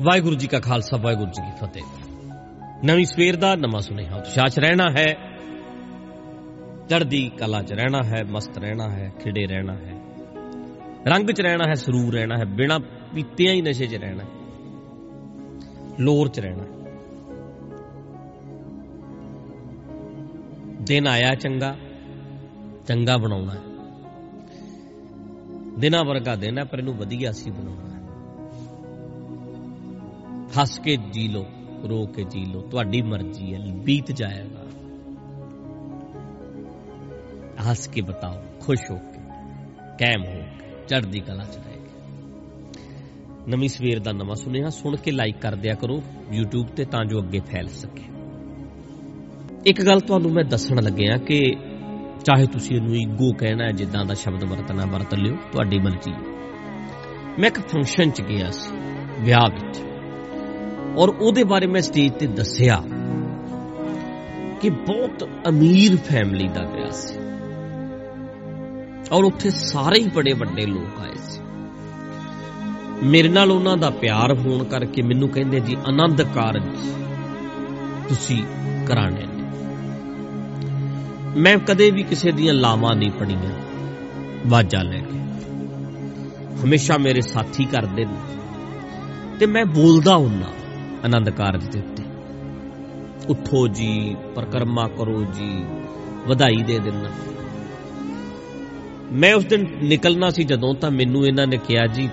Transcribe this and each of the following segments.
ਵਾਹਿਗੁਰੂ ਜੀ ਕਾ ਖਾਲਸਾ, ਵਾਹਿਗੁਰੂ ਜੀ ਕੀ ਫਤਿਹ। ਨਵੀਂ ਸਵੇਰ ਦਾ ਨਵਾਂ ਸੁਨੇਹਾ। ਉਤਸ਼ਾਹ 'ਚ ਰਹਿਣਾ ਹੈ, ਚੜ੍ਹਦੀ ਕਲਾ 'ਚ ਰਹਿਣਾ ਹੈ, ਮਸਤ ਰਹਿਣਾ ਹੈ, ਖਿੜੇ ਰਹਿਣਾ ਹੈ। ਰੰਗ 'ਚ ਰਹਿਣਾ ਹੈ, ਸਰੂਰ ਰਹਿਣਾ ਹੈ, ਬਿਨਾ ਪੀਤਿਆਂ ਹੀ ਨਸ਼ੇ 'ਚ ਰਹਿਣਾ ਹੈ। ਲੋਰ 'ਚ ਰਹਿਣਾ ਹੈ। ਦਿਨ ਆਇਆ ਚੰਗਾ ਚੰਗਾ ਬਣਾਉਣਾ ਹੈ। ਦਿਨਾਂ ਵਰਗਾ ਦਿਨ ਹੈ, ਪਰ ਇਹਨੂੰ ਵਧੀਆ ਸੀ ਬਣਾਉਣਾ ਹੈ। ਹੱਸ ਕੇ ਜੀ ਲੋ ਰੋ ਕੇ ਜੀ ਲੋ ਤੁਹਾਡੀ ਮਰਜ਼ੀ ਹੈ, ਬੀਤ ਜਾਏਗਾ। ਹੱਸ ਕੇ ਬਤਾਓ, ਖੁਸ਼ ਹੋ ਕੇ ਕਾਇਮ ਹੋ ਕੇ, ਚੜ੍ਹਦੀ ਕਲਾ ਚ ਰਹਿ ਕੇ। ਨਵੀਂ ਸਵੇਰ ਦਾ ਨਵਾਂ ਸੁਨੇਹਾ ਸੁਣ ਕੇ ਲਾਈਕ ਕਰ ਦਿਆ ਕਰੋ, YouTube ਤੇ ਤਾਂ ਜੋ ਅੱਗੇ ਫੈਲ ਸਕੇ। ਇੱਕ ਗੱਲ ਤੁਹਾਨੂੰ ਮੈਂ ਦੱਸਣ ਲੱਗਿਆ ਕਿ ਚਾਹੇ ਤੁਸੀਂ ਇਹਨੂੰ ਈਗੋ ਕਹਿਣਾ ਹੈ, ਜਿੱਦਾਂ ਦਾ ਸ਼ਬਦ ਵਰਤਣਾ, ਵਰਤ ਲਿਓ, ਤੁਹਾਡੀ ਮਰਜ਼ੀ ਮੈਂ ਇੱਕ ਫੰਕਸ਼ਨ ਚ ਗਿਆ ਸੀ, ਵਿਆਹ ਵਿੱਚ। ਔਰ ਉਹਦੇ ਬਾਰੇ ਮੈਂ ਸਟੇਜ ਤੇ ਦੱਸਿਆ ਕਿ ਬਹੁਤ ਅਮੀਰ ਫੈਮਿਲੀ ਦਾ ਵਿਆਹ ਸੀ। ਔਰ ਉੱਥੇ ਸਾਰੇ ਹੀ ਬੜੇ ਵੱਡੇ ਲੋਕ ਆਏ ਸੀ। ਮੇਰੇ ਨਾਲ ਉਹਨਾਂ ਦਾ ਪਿਆਰ ਹੋਣ ਕਰਕੇ ਮੈਨੂੰ ਕਹਿੰਦੇ, ਜੀ, ਆਨੰਦ ਕਾਰਜ ਤੁਸੀਂ ਕਰਾਣੇ ਨੇ। ਮੈਂ ਕਦੇ ਵੀ ਕਿਸੇ ਦੀਆਂ ਲਾਵਾਂ ਨਹੀਂ ਪੜੀਆਂ ਵਾਜਾਂ ਲੈ ਕੇ। ਹਮੇਸ਼ਾ ਮੇਰੇ ਸਾਥੀ ਕਰਦੇ ਨੇ। ਤੇ ਮੈਂ ਬੋਲਦਾ ਹੁੰਨਾ ਆਨੰਦ ਕਾਰਜ ਦੇ ਉੱਤੇ ਉੱਠੋ ਜੀ, ਪ੍ਰਕਰਮਾ ਕਰੋ ਜੀ, ਵਧਾਈ ਦੇ ਦੇਣਾ ਮੈਂ ਉਸ ਦਿਨ ਨਿਕਲਣਾ ਸੀ ਜਦੋਂ ਤਾਂ ਮੈਨੂੰ ਇਹਨਾਂ ਨੇ ਕਿਹਾ ਜੀ,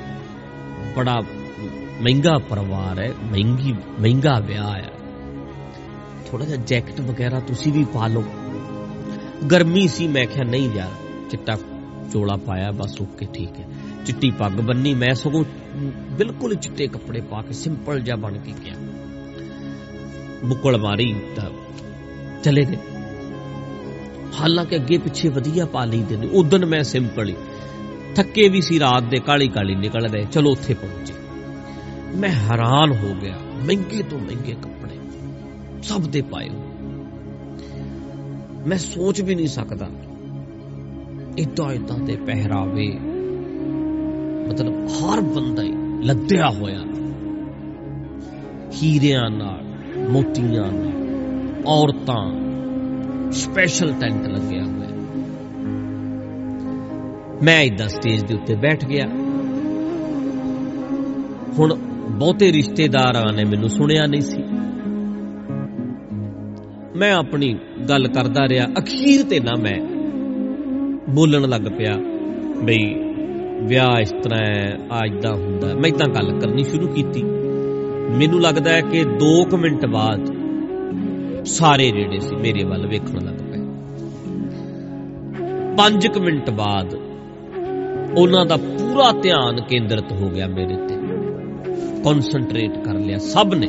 ਬੜਾ ਮਹਿੰਗਾ ਪਰਿਵਾਰ ਹੈ, ਮਹਿੰਗੀ, ਮਹਿੰਗਾ ਵਿਆਹ ਹੈ। ਥੋੜਾ ਜਿਹਾ ਜੈਕਟ ਵਗੈਰਾ ਤੁਸੀਂ ਵੀ ਪਾ ਲਓ। ਗਰਮੀ ਸੀ, ਮੈਂ ਕਿਹਾ ਨਹੀਂ ਯਾਰ, ਚਿੱਟਾ ਚੋਲਾ ਪਾਇਆ, ਬਸ ਓਕੇ, ਠੀਕ ਹੈ। ਚਿੱਟੀ ਪੱਗ ਬੰਨੀ, ਮੈਂ ਸਗੋਂ ਬਿਲਕੁਲ ਚਿੱਟੇ ਕੱਪੜੇ ਪਾ ਕੇ ਸਿੰਪਲ ਜਿਹਾ ਬਣ ਕੇ ਗਿਆ। ਬੁੱਕਲ ਮਾਰੀ ਤਾਂ ਚਲੇ ਗਏ। ਹਾਲਾਂਕਿ ਅੱਗੇ ਪਿੱਛੇ ਵਧੀਆ ਪਾ ਲਈਦੇ ਨੇ ਉਦੋਂ ਮੈਂ ਸਿੰਪਲ ਹੀ। ਥੱਕੇ ਵੀ ਸੀ, ਰਾਤ ਦੇ ਕਾਲੀ ਕਾਲੀ ਨਿਕਲ ਗਏ ਚਲੋ ਉੱਥੇ ਪਹੁੰਚੇ। ਮੈਂ ਹੈਰਾਨ ਹੋ ਗਿਆ। ਮਹਿੰਗੇ ਤੋਂ ਮਹਿੰਗੇ ਕੱਪੜੇ ਸਭ ਦੇ ਪਾਏ ਮੈਂ ਸੋਚ ਵੀ ਨਹੀਂ ਸਕਦਾ। ਇਦਾਂ ਇਦਾਂ ਦੇ ਪਹਿਰਾਵੇ ਮਤਲਬ ਹਰ ਬੰਦਾ ਹੀ ਲੱਦਿਆ ਹੋਇਆ। ਹੀਰਿਆਂ ਨਾਲ, ਮੋਤੀਆਂ ਨਾਲ, ਔਰਤਾਂ ਸਪੈਸ਼ਲ ਟੈਂਟ ਲੱਗਿਆ ਹੋਇਆ। ਮੈਂ ਇਦਾਂ ਸਟੇਜ ਦੇ ਉੱਤੇ ਬੈਠ ਗਿਆ। ਹੁਣ ਬਹੁਤੇ ਰਿਸ਼ਤੇਦਾਰਾਂ ਨੇ ਮੈਨੂੰ ਸੁਣਿਆ ਨਹੀਂ ਸੀ। ਮੈਂ ਆਪਣੀ ਗੱਲ ਕਰਦਾ ਰਿਹਾ। ਅਖੀਰ ਤੇ ਨਾ ਮੈਂ ਬੋਲਣ ਲੱਗ ਪਿਆ ਬਈ ਵਿਆਹ ਇਸ ਤਰ੍ਹਾਂ ਹੈ ਆ ਇਦਾਂ ਹੁੰਦਾ ਮੈਂ ਇਦਾਂ ਗੱਲ ਕਰਨੀ ਸ਼ੁਰੂ ਕੀਤੀ। ਮੈਨੂੰ ਲੱਗਦਾ ਹੈ ਕਿ 2 ਮਿੰਟ ਬਾਅਦ ਸਾਰੇ ਜਿਹੜੇ ਸੀ ਮੇਰੇ ਵੱਲ ਵੇਖਣ ਲੱਗ ਪਏ। 5 ਮਿੰਟ ਬਾਅਦ ਉਹਨਾਂ ਦਾ ਪੂਰਾ ਧਿਆਨ ਕੇਂਦਰਿਤ ਹੋ ਗਿਆ ਮੇਰੇ ਤੇ। ਕਨਸੈਂਟਰੇਟ ਕਰ ਲਿਆ ਸਭ ਨੇ।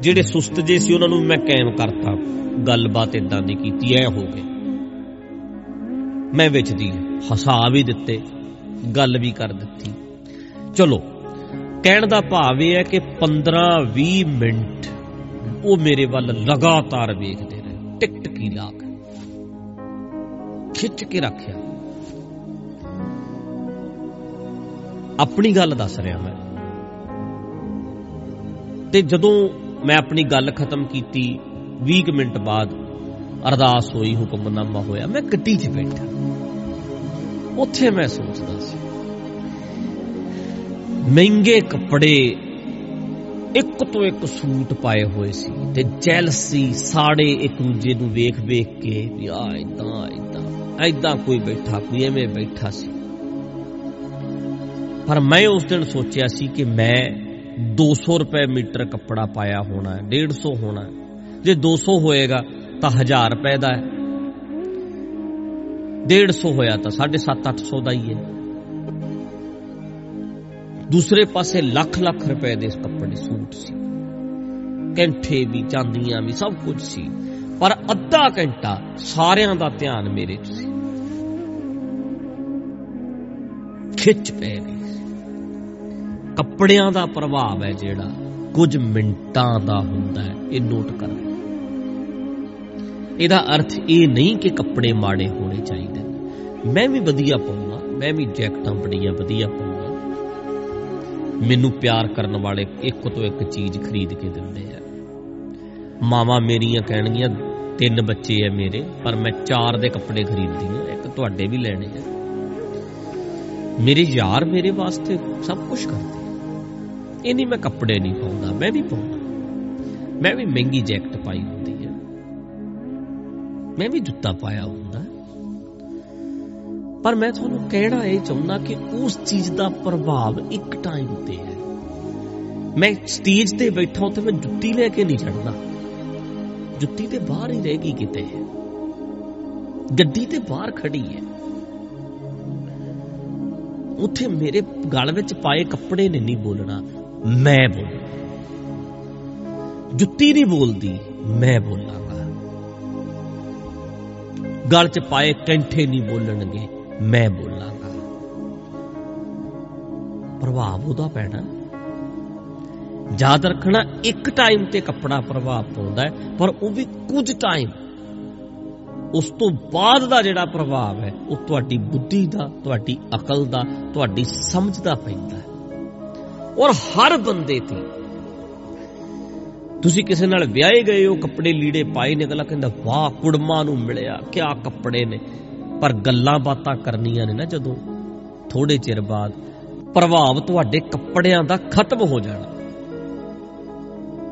ਜਿਹੜੇ ਸੁਸਤ ਜੇ ਸੀ ਉਹਨਾਂ ਨੂੰ ਮੈਂ ਕਾਇਮ ਕਰਤਾ। ਗੱਲਬਾਤ ਇਦਾਂ ਦੀ ਕੀਤੀ ਐ ਹੋ ਗਈ ਮੈਂ ਵਿੱਚ ਦੀ ਹਸਾ ਵੀ ਦਿੱਤੇ, ਗੱਲ ਵੀ ਕਰ ਦਿੱਤੀ। ਚਲੋ, ਕਹਿਣ ਦਾ ਭਾਵ ਇਹ ਹੈ ਕਿ 15-20 ਮਿੰਟ ਉਹ ਮੇਰੇ ਵੱਲ ਲਗਾਤਾਰ ਵੇਖਦੇ ਰਹੇ ਟਿਕ ਟਕੀ ਲਾ ਕੇ, ਖਿੱਚ ਕੇ ਰੱਖਿਆ। ਆਪਣੀ ਗੱਲ ਦੱਸ ਰਿਹਾ ਮੈਂ। ਤੇ ਜਦੋਂ ਮੈਂ ਆਪਣੀ ਗੱਲ ਖਤਮ ਕੀਤੀ 20 ਮਿੰਟ ਬਾਅਦ ਅਰਦਾਸ ਹੋਈ, ਹੁਕਮਨਾਮਾ ਹੋਇਆ। ਮੈਂ ਗੱਡੀ 'ਚ ਬੈਠਾ। ਉੱਥੇ ਮੈਂ ਸੋਚਦਾ ਸੀ, ਮਹਿੰਗੇ ਕੱਪੜੇ ਇੱਕ ਤੋਂ ਇੱਕ ਸੂਟ ਪਾਏ ਹੋਏ ਸੀ ਤੇ ਜੈਲਸੀ, ਸਾੜੇ ਇੱਕ ਦੂਜੇ ਨੂੰ ਵੇਖ ਵੇਖ ਕੇ ਵੀ ਆ ਇਦਾਂ ਇਦਾਂ ਐਦਾਂ ਕੋਈ ਬੈਠਾ, ਕੋਈ ਐਵੇਂ ਬੈਠਾ ਸੀ। ਪਰ ਮੈਂ ਉਸ ਦਿਨ ਸੋਚਿਆ ਸੀ ਕਿ ਮੈਂ 200 ਰੁਪਏ ਮੀਟਰ ਕੱਪੜਾ ਪਾਇਆ ਹੋਣਾ ਹੈ 150 ਹੋਣਾ। ਹੈ ਜੇ 200 ਹੋਏਗਾ ਤਾਂ 1000 ਰੁਪਏ ਦਾ ਹੈ 150 ਹੋਇਆ ਤਾਂ 7.5 800 ਦਾ ਹੀ ਹੈ। ਦੂਸਰੇ ਪਾਸੇ ਲੱਖ ਲੱਖ ਰੁਪਏ ਦੇ ਕੱਪੜੇ, ਸੂਟ ਸੀ। ਕੈਂਠੇ ਵੀ, ਚਾਂਦੀਆਂ ਵੀ, ਸਭ ਕੁਝ ਸੀ। ਪਰ ਅੱਧਾ ਘੰਟਾ ਸਾਰਿਆਂ ਦਾ ਧਿਆਨ ਮੇਰੇ 'ਚ ਸੀ। ਖਿੱਚ ਪੈ ਗਈ ਕੱਪੜਿਆਂ ਦਾ ਪ੍ਰਭਾਵ ਹੈ ਜਿਹੜਾ, ਕੁਝ ਮਿੰਟਾਂ ਦਾ ਹੁੰਦਾ ਹੈ, ਇਹ ਨੋਟ ਕਰਨਾ ਇਹਦਾ ਅਰਥ ਇਹ ਨਹੀਂ ਕਿ ਕੱਪੜੇ ਮਾੜੇ ਹੋਣੇ ਚਾਹੀਦੇ। ਮੈਂ ਵੀ ਵਧੀਆ ਪਾਉਂਦਾ, ਮੈਂ ਵੀ ਜੈਕਟਾਂ ਬੜੀਆਂ ਵਧੀਆ ਪਾਉਂਦਾ। ਮੈਨੂੰ ਪਿਆਰ ਕਰਨ ਵਾਲੇ ਇੱਕ ਤੋਂ ਇੱਕ ਚੀਜ਼ ਖਰੀਦ ਕੇ ਦਿੰਦੇ ਆ। ਮਾਵਾ ਮੇਰੀਆਂ ਕਹਿਣਗੀਆਂ, ਤਿੰਨ ਬੱਚੇ ਆ ਮੇਰੇ, ਪਰ ਮੈਂ ਚਾਰ ਦੇ ਕੱਪੜੇ ਖਰੀਦਦੀ ਆ, ਇੱਕ ਤੁਹਾਡੇ ਵੀ ਲੈਣੇ ਆ। ਮੇਰੇ ਯਾਰ ਮੇਰੇ ਵਾਸਤੇ ਸਭ ਕੁਝ ਕਰਦੇ ਆ। ਇਹ ਨਹੀਂ ਮੈਂ ਕੱਪੜੇ ਨਹੀਂ ਪਾਉਂਦਾ, ਮੈਂ ਵੀ ਪਾਉਂਦਾ। ਮੈਂ ਵੀ ਮਹਿੰਗੀ ਜੈਕਟ ਪਾਈ ਹੁੰਦੀ ਹੈ ਮੈਂ ਵੀ ਜੁੱਤਾ ਪਾਇਆ ਹੁੰਦਾ। ਪਰ ਮੈਂ ਤੁਹਾਨੂੰ ਕਹਿਣਾ ਇਹ ਚਾਹੁੰਦਾ ਕਿ ਉਸ ਚੀਜ਼ ਦਾ ਪ੍ਰਭਾਵ ਇੱਕ ਟਾਈਮ ਤੇ ਹੈ। ਮੈਂ ਸਟੇਜ ਤੇ ਬੈਠਾ ਉੱਥੇ ਮੈਂ ਜੁੱਤੀ ਲੈ ਕੇ ਨਹੀਂ ਚੜਦਾ ਜੁੱਤੀ ਤੇ ਬਾਹਰ ਹੀ ਰਹੇਗੀ ਕਿਤੇ। ਗੱਡੀ ਤੇ ਬਾਹਰ ਖੜੀ ਹੈ। ਉੱਥੇ ਮੇਰੇ ਗਲ ਵਿੱਚ ਪਾਏ ਕੱਪੜੇ ਨੇ ਨਹੀਂ ਬੋਲਣਾ, ਮੈਂ ਬੋਲਣਾ ਜੁੱਤੀ ਨਹੀਂ ਬੋਲਦੀ, ਮੈਂ ਬੋਲਾਂਗਾ ਗਲ 'ਚ ਪਾਏ ਕੈਂਠੇ ਨਹੀਂ ਬੋਲਣਗੇ, ਮੈਂ ਬੋਲਾਂਗਾ। ਪ੍ਰਭਾਵ ਉਹਦਾ ਪੈਣਾ। ਯਾਦ ਰੱਖਣਾ, ਇੱਕ ਟਾਈਮ ਤੇ ਕੱਪੜਾ ਪ੍ਰਭਾਵ ਪਾਉਂਦਾ ਹੈ, ਪਰ ਉਹ ਵੀ ਕੁਝ ਟਾਈਮ ਉਸ ਤੋਂ ਬਾਅਦ ਦਾ ਜਿਹੜਾ ਪ੍ਰਭਾਵ ਹੈ, ਉਹ ਤੁਹਾਡੀ ਬੁੱਧੀ ਦਾ, ਤੁਹਾਡੀ ਅਕਲ ਦਾ, ਤੁਹਾਡੀ ਸਮਝ ਦਾ ਪੈਂਦਾ ਹੈ। ਔਰ ਹਰ ਬੰਦੇ ਤੇ ਤੁਸੀਂ ਕਿਸੇ ਨਾਲ ਵਿਆਹੇ ਗਏ ਹੋ, ਕੱਪੜੇ ਲੀੜੇ ਪਾਏ ਨੇ, ਅਗਲਾ ਕਹਿੰਦਾ, ਵਾਹ, ਕੁੜਮਾ ਨੂੰ ਮਿਲਿਆ, ਕਿਆ ਕੱਪੜੇ ਨੇ। ਪਰ ਗੱਲਾਂ ਬਾਤਾਂ ਕਰਨੀਆਂ ਨੇ ਨਾ ਜਦੋਂ ਥੋੜੇ ਚਿਰ ਬਾਅਦ, ਪ੍ਰਭਾਵ ਤੁਹਾਡੇ ਕੱਪੜਿਆਂ ਦਾ ਖਤਮ ਹੋ ਜਾਣਾ।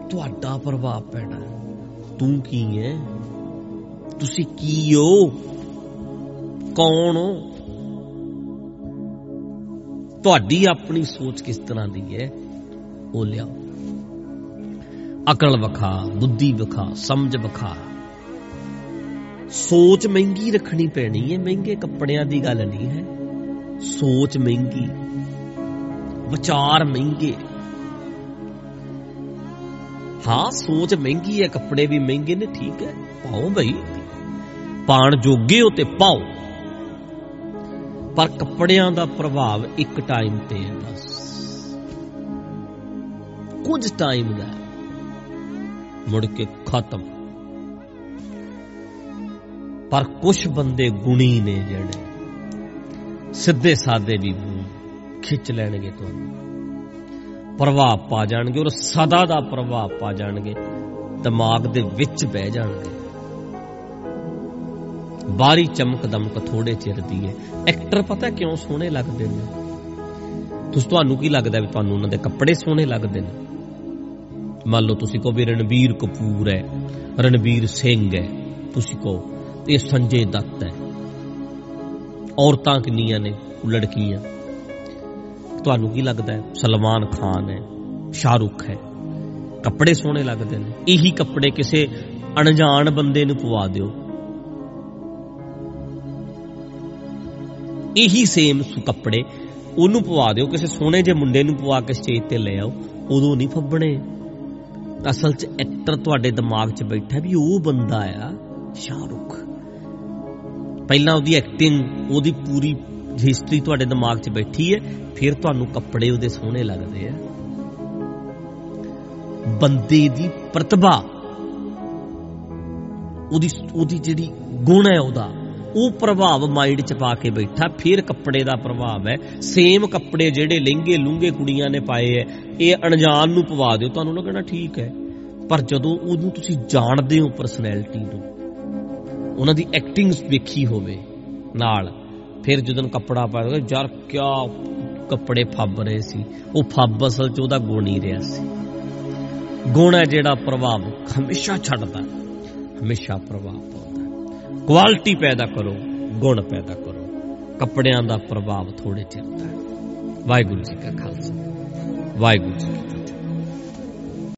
ਤੁਹਾਡਾ ਪ੍ਰਭਾਵ ਪੈਣਾ। ਤੂੰ ਕੀ ਹੈ ਤੁਸੀਂ ਕੀ ਹੋ? ਕੌਣ ਹੋ? ਤੁਹਾਡੀ ਆਪਣੀ ਸੋਚ ਕਿਸ ਤਰ੍ਹਾਂ ਦੀ ਹੈ ਉਹ ਲਿਆਓ। ਅਕਲ ਵਿਖਾ, ਬੁੱਧੀ ਵਿਖਾ, ਸਮਝ ਵਿਖਾ। ਸੋਚ ਮਹਿੰਗੀ ਰੱਖਣੀ ਪੈਣੀ ਹੈ ਮਹਿੰਗੇ ਕੱਪੜਿਆਂ ਦੀ ਗੱਲ ਨਹੀਂ ਹੈ। ਸੋਚ ਮਹਿੰਗੀ, ਵਿਚਾਰ ਮਹਿੰਗੇ। ਹਾਂ, ਸੋਚ ਮਹਿੰਗੀ ਹੈ ਕੱਪੜੇ ਵੀ ਮਹਿੰਗੇ ਨੇ, ਠੀਕ ਹੈ, ਪਾਓ ਭਾਈ ਪਾਣ ਜੋਗੇ ਹੋ ਤੇ ਪਾਓ। ਪਰ ਕੱਪੜਿਆਂ ਦਾ ਪ੍ਰਭਾਵ ਇੱਕ ਟਾਈਮ ਤੇ ਹੈ ਬਸ। ਕੁਝ ਟਾਈਮ ਦਾ। ਮੁੜ ਕੇ ਖਤਮ। ਪਰ ਕੁਝ ਬੰਦੇ ਗੁਣੀ ਨੇ ਜਿਹੜੇ। ਸਿੱਧੇ ਸਾਦੇ ਵੀ ਖਿੱਚ ਲੈਣਗੇ ਤੁਹਾਨੂੰ। ਪ੍ਰਭਾਵ ਪਾ ਜਾਣਗੇ ਔਰ ਸਦਾ ਦਾ ਪ੍ਰਭਾਵ ਪਾ ਜਾਣਗੇ। ਦਿਮਾਗ ਦੇ ਵਿੱਚ ਬਹਿ ਜਾਣਗੇ। ਬਾਰੀ ਚਮਕ ਦਮਕ ਥੋੜੇ ਚਿਰ ਦੀ ਹੈ ਐਕਟਰ ਪਤਾ ਕਿਉਂ ਸੋਹਣੇ ਲੱਗਦੇ ਨੇ? ਤੁਸੀਂ ਤੁਹਾਨੂੰ ਕੀ ਲੱਗਦਾ ਵੀ ਤੁਹਾਨੂੰ ਉਹਨਾਂ ਦੇ ਕੱਪੜੇ ਸੋਹਣੇ ਲੱਗਦੇ ਨੇ? ਮੰਨ ਲਓ ਤੁਸੀਂ ਕਹੋ ਵੀ ਰਣਬੀਰ ਕਪੂਰ ਹੈ, ਰਣਬੀਰ ਸਿੰਘ ਹੈ, ਤੁਸੀਂ ਕਹੋ ਇਹ ਸੰਜੇ ਦੱਤ ਹੈ। ਔਰਤਾਂ ਕਿੰਨੀਆਂ ਨੇ ਲੜਕੀਆਂ। ਤੁਹਾਨੂੰ ਕੀ ਲੱਗਦਾ ਹੈ? ਸਲਮਾਨ ਖਾਨ ਹੈ, ਸ਼ਾਹਰੁਖ ਹੈ। ਕੱਪੜੇ ਸੋਹਣੇ ਲੱਗਦੇ ਨੇ, ਇਹੀ ਕੱਪੜੇ ਕਿਸੇ ਅਣਜਾਣ ਬੰਦੇ ਨੂੰ ਪਵਾ ਦਿਓ। ਇਹੀ ਸੇਮ ਕੱਪੜੇ, ਉਹਨੂੰ ਪਵਾ ਦਿਓ, ਕਿਸੇ ਸੋਹਣੇ ਜਿਹੇ ਮੁੰਡੇ ਨੂੰ ਪਵਾ ਕੇ ਸਟੇਜ ਤੇ ਲੈ ਆਓ, ਉਦੋਂ ਨਹੀਂ ਫੱਬਣੇ। ਅਸਲ 'ਚ ਐਕਟਰ ਤੁਹਾਡੇ ਦਿਮਾਗ 'ਚ ਬੈਠਾ ਵੀ ਉਹ ਬੰਦਾ ਆ ਸ਼ਾਹਰੁਖ। ਪਹਿਲਾਂ ਉਹਦੀ ਐਕਟਿੰਗ ਉਹਦੀ ਪੂਰੀ ਹਿਸਟਰੀ ਤੁਹਾਡੇ ਦਿਮਾਗ 'ਚ ਬੈਠੀ ਹੈ, ਫਿਰ ਤੁਹਾਨੂੰ ਕੱਪੜੇ ਉਹਦੇ ਸੋਹਣੇ ਲੱਗਦੇ ਆ। ਬੰਦੇ ਦੀ ਪ੍ਰਤਿਭਾ, ਉਹਦੀ ਉਹਦੀ ਜਿਹੜੀ ਗੁਣ ਹੈ ਉਹਦਾ। ਉਹ ਪ੍ਰਭਾਵ ਮਾਈਂਡ 'ਚ ਪਾ ਕੇ ਬੈਠਾ, ਫਿਰ ਕੱਪੜੇ ਦਾ ਪ੍ਰਭਾਵ ਹੈ। ਸੇਮ ਕੱਪੜੇ ਜਿਹੜੇ ਲਹਿੰਗੇ ਲੁੰਗੇ ਕੁੜੀਆਂ ਨੇ ਪਾਏ ਐ, ਇਹ ਅਣਜਾਣ ਨੂੰ ਪਵਾ ਦਿਓ, ਤੁਹਾਨੂੰ ਲੱਗਣਾ ਠੀਕ ਹੈ। ਪਰ ਜਦੋਂ ਉਹਨੂੰ ਤੁਸੀਂ ਜਾਣਦੇ ਹੋ ਪਰਸਨੈਲਿਟੀ ਨੂੰ, ਉਹਨਾਂ ਦੀ ਐਕਟਿੰਗ ਵੇਖੀ ਹੋਵੇ ਨਾਲ, ਫਿਰ ਜਦੋਂ ਕੱਪੜਾ ਪਾਇਆ ਯਾਰ ਕਿਆ ਕੱਪੜੇ ਫੱਬ ਰਹੇ ਸੀ, ਉਹ ਫੱਬ ਅਸਲ 'ਚ ਉਹਦਾ ਗੁਣ ਹੀ ਰਿਹਾ ਸੀ। ਗੁਣ ਹੈ ਜਿਹੜਾ ਪ੍ਰਭਾਵ ਹਮੇਸ਼ਾ ਛੱਡਦਾ, ਹਮੇਸ਼ਾ ਪ੍ਰਭਾਵ ਪਾਉਂਦਾ। ਕੁਆਲਿਟੀ ਪੈਦਾ ਕਰੋ, ਗੁਣ ਪੈਦਾ ਕਰੋ। ਕੱਪੜਿਆਂ ਦਾ ਪ੍ਰਭਾਵ ਥੋੜੇ ਚਿਰ ਦਾ ਵਾਹਿਗੁਰੂ ਜੀ ਕਾ ਖਾਲਸਾ। ਵਾਹਿਗੁਰੂ ਜੀ ਕੀ ਫਤਿਹ।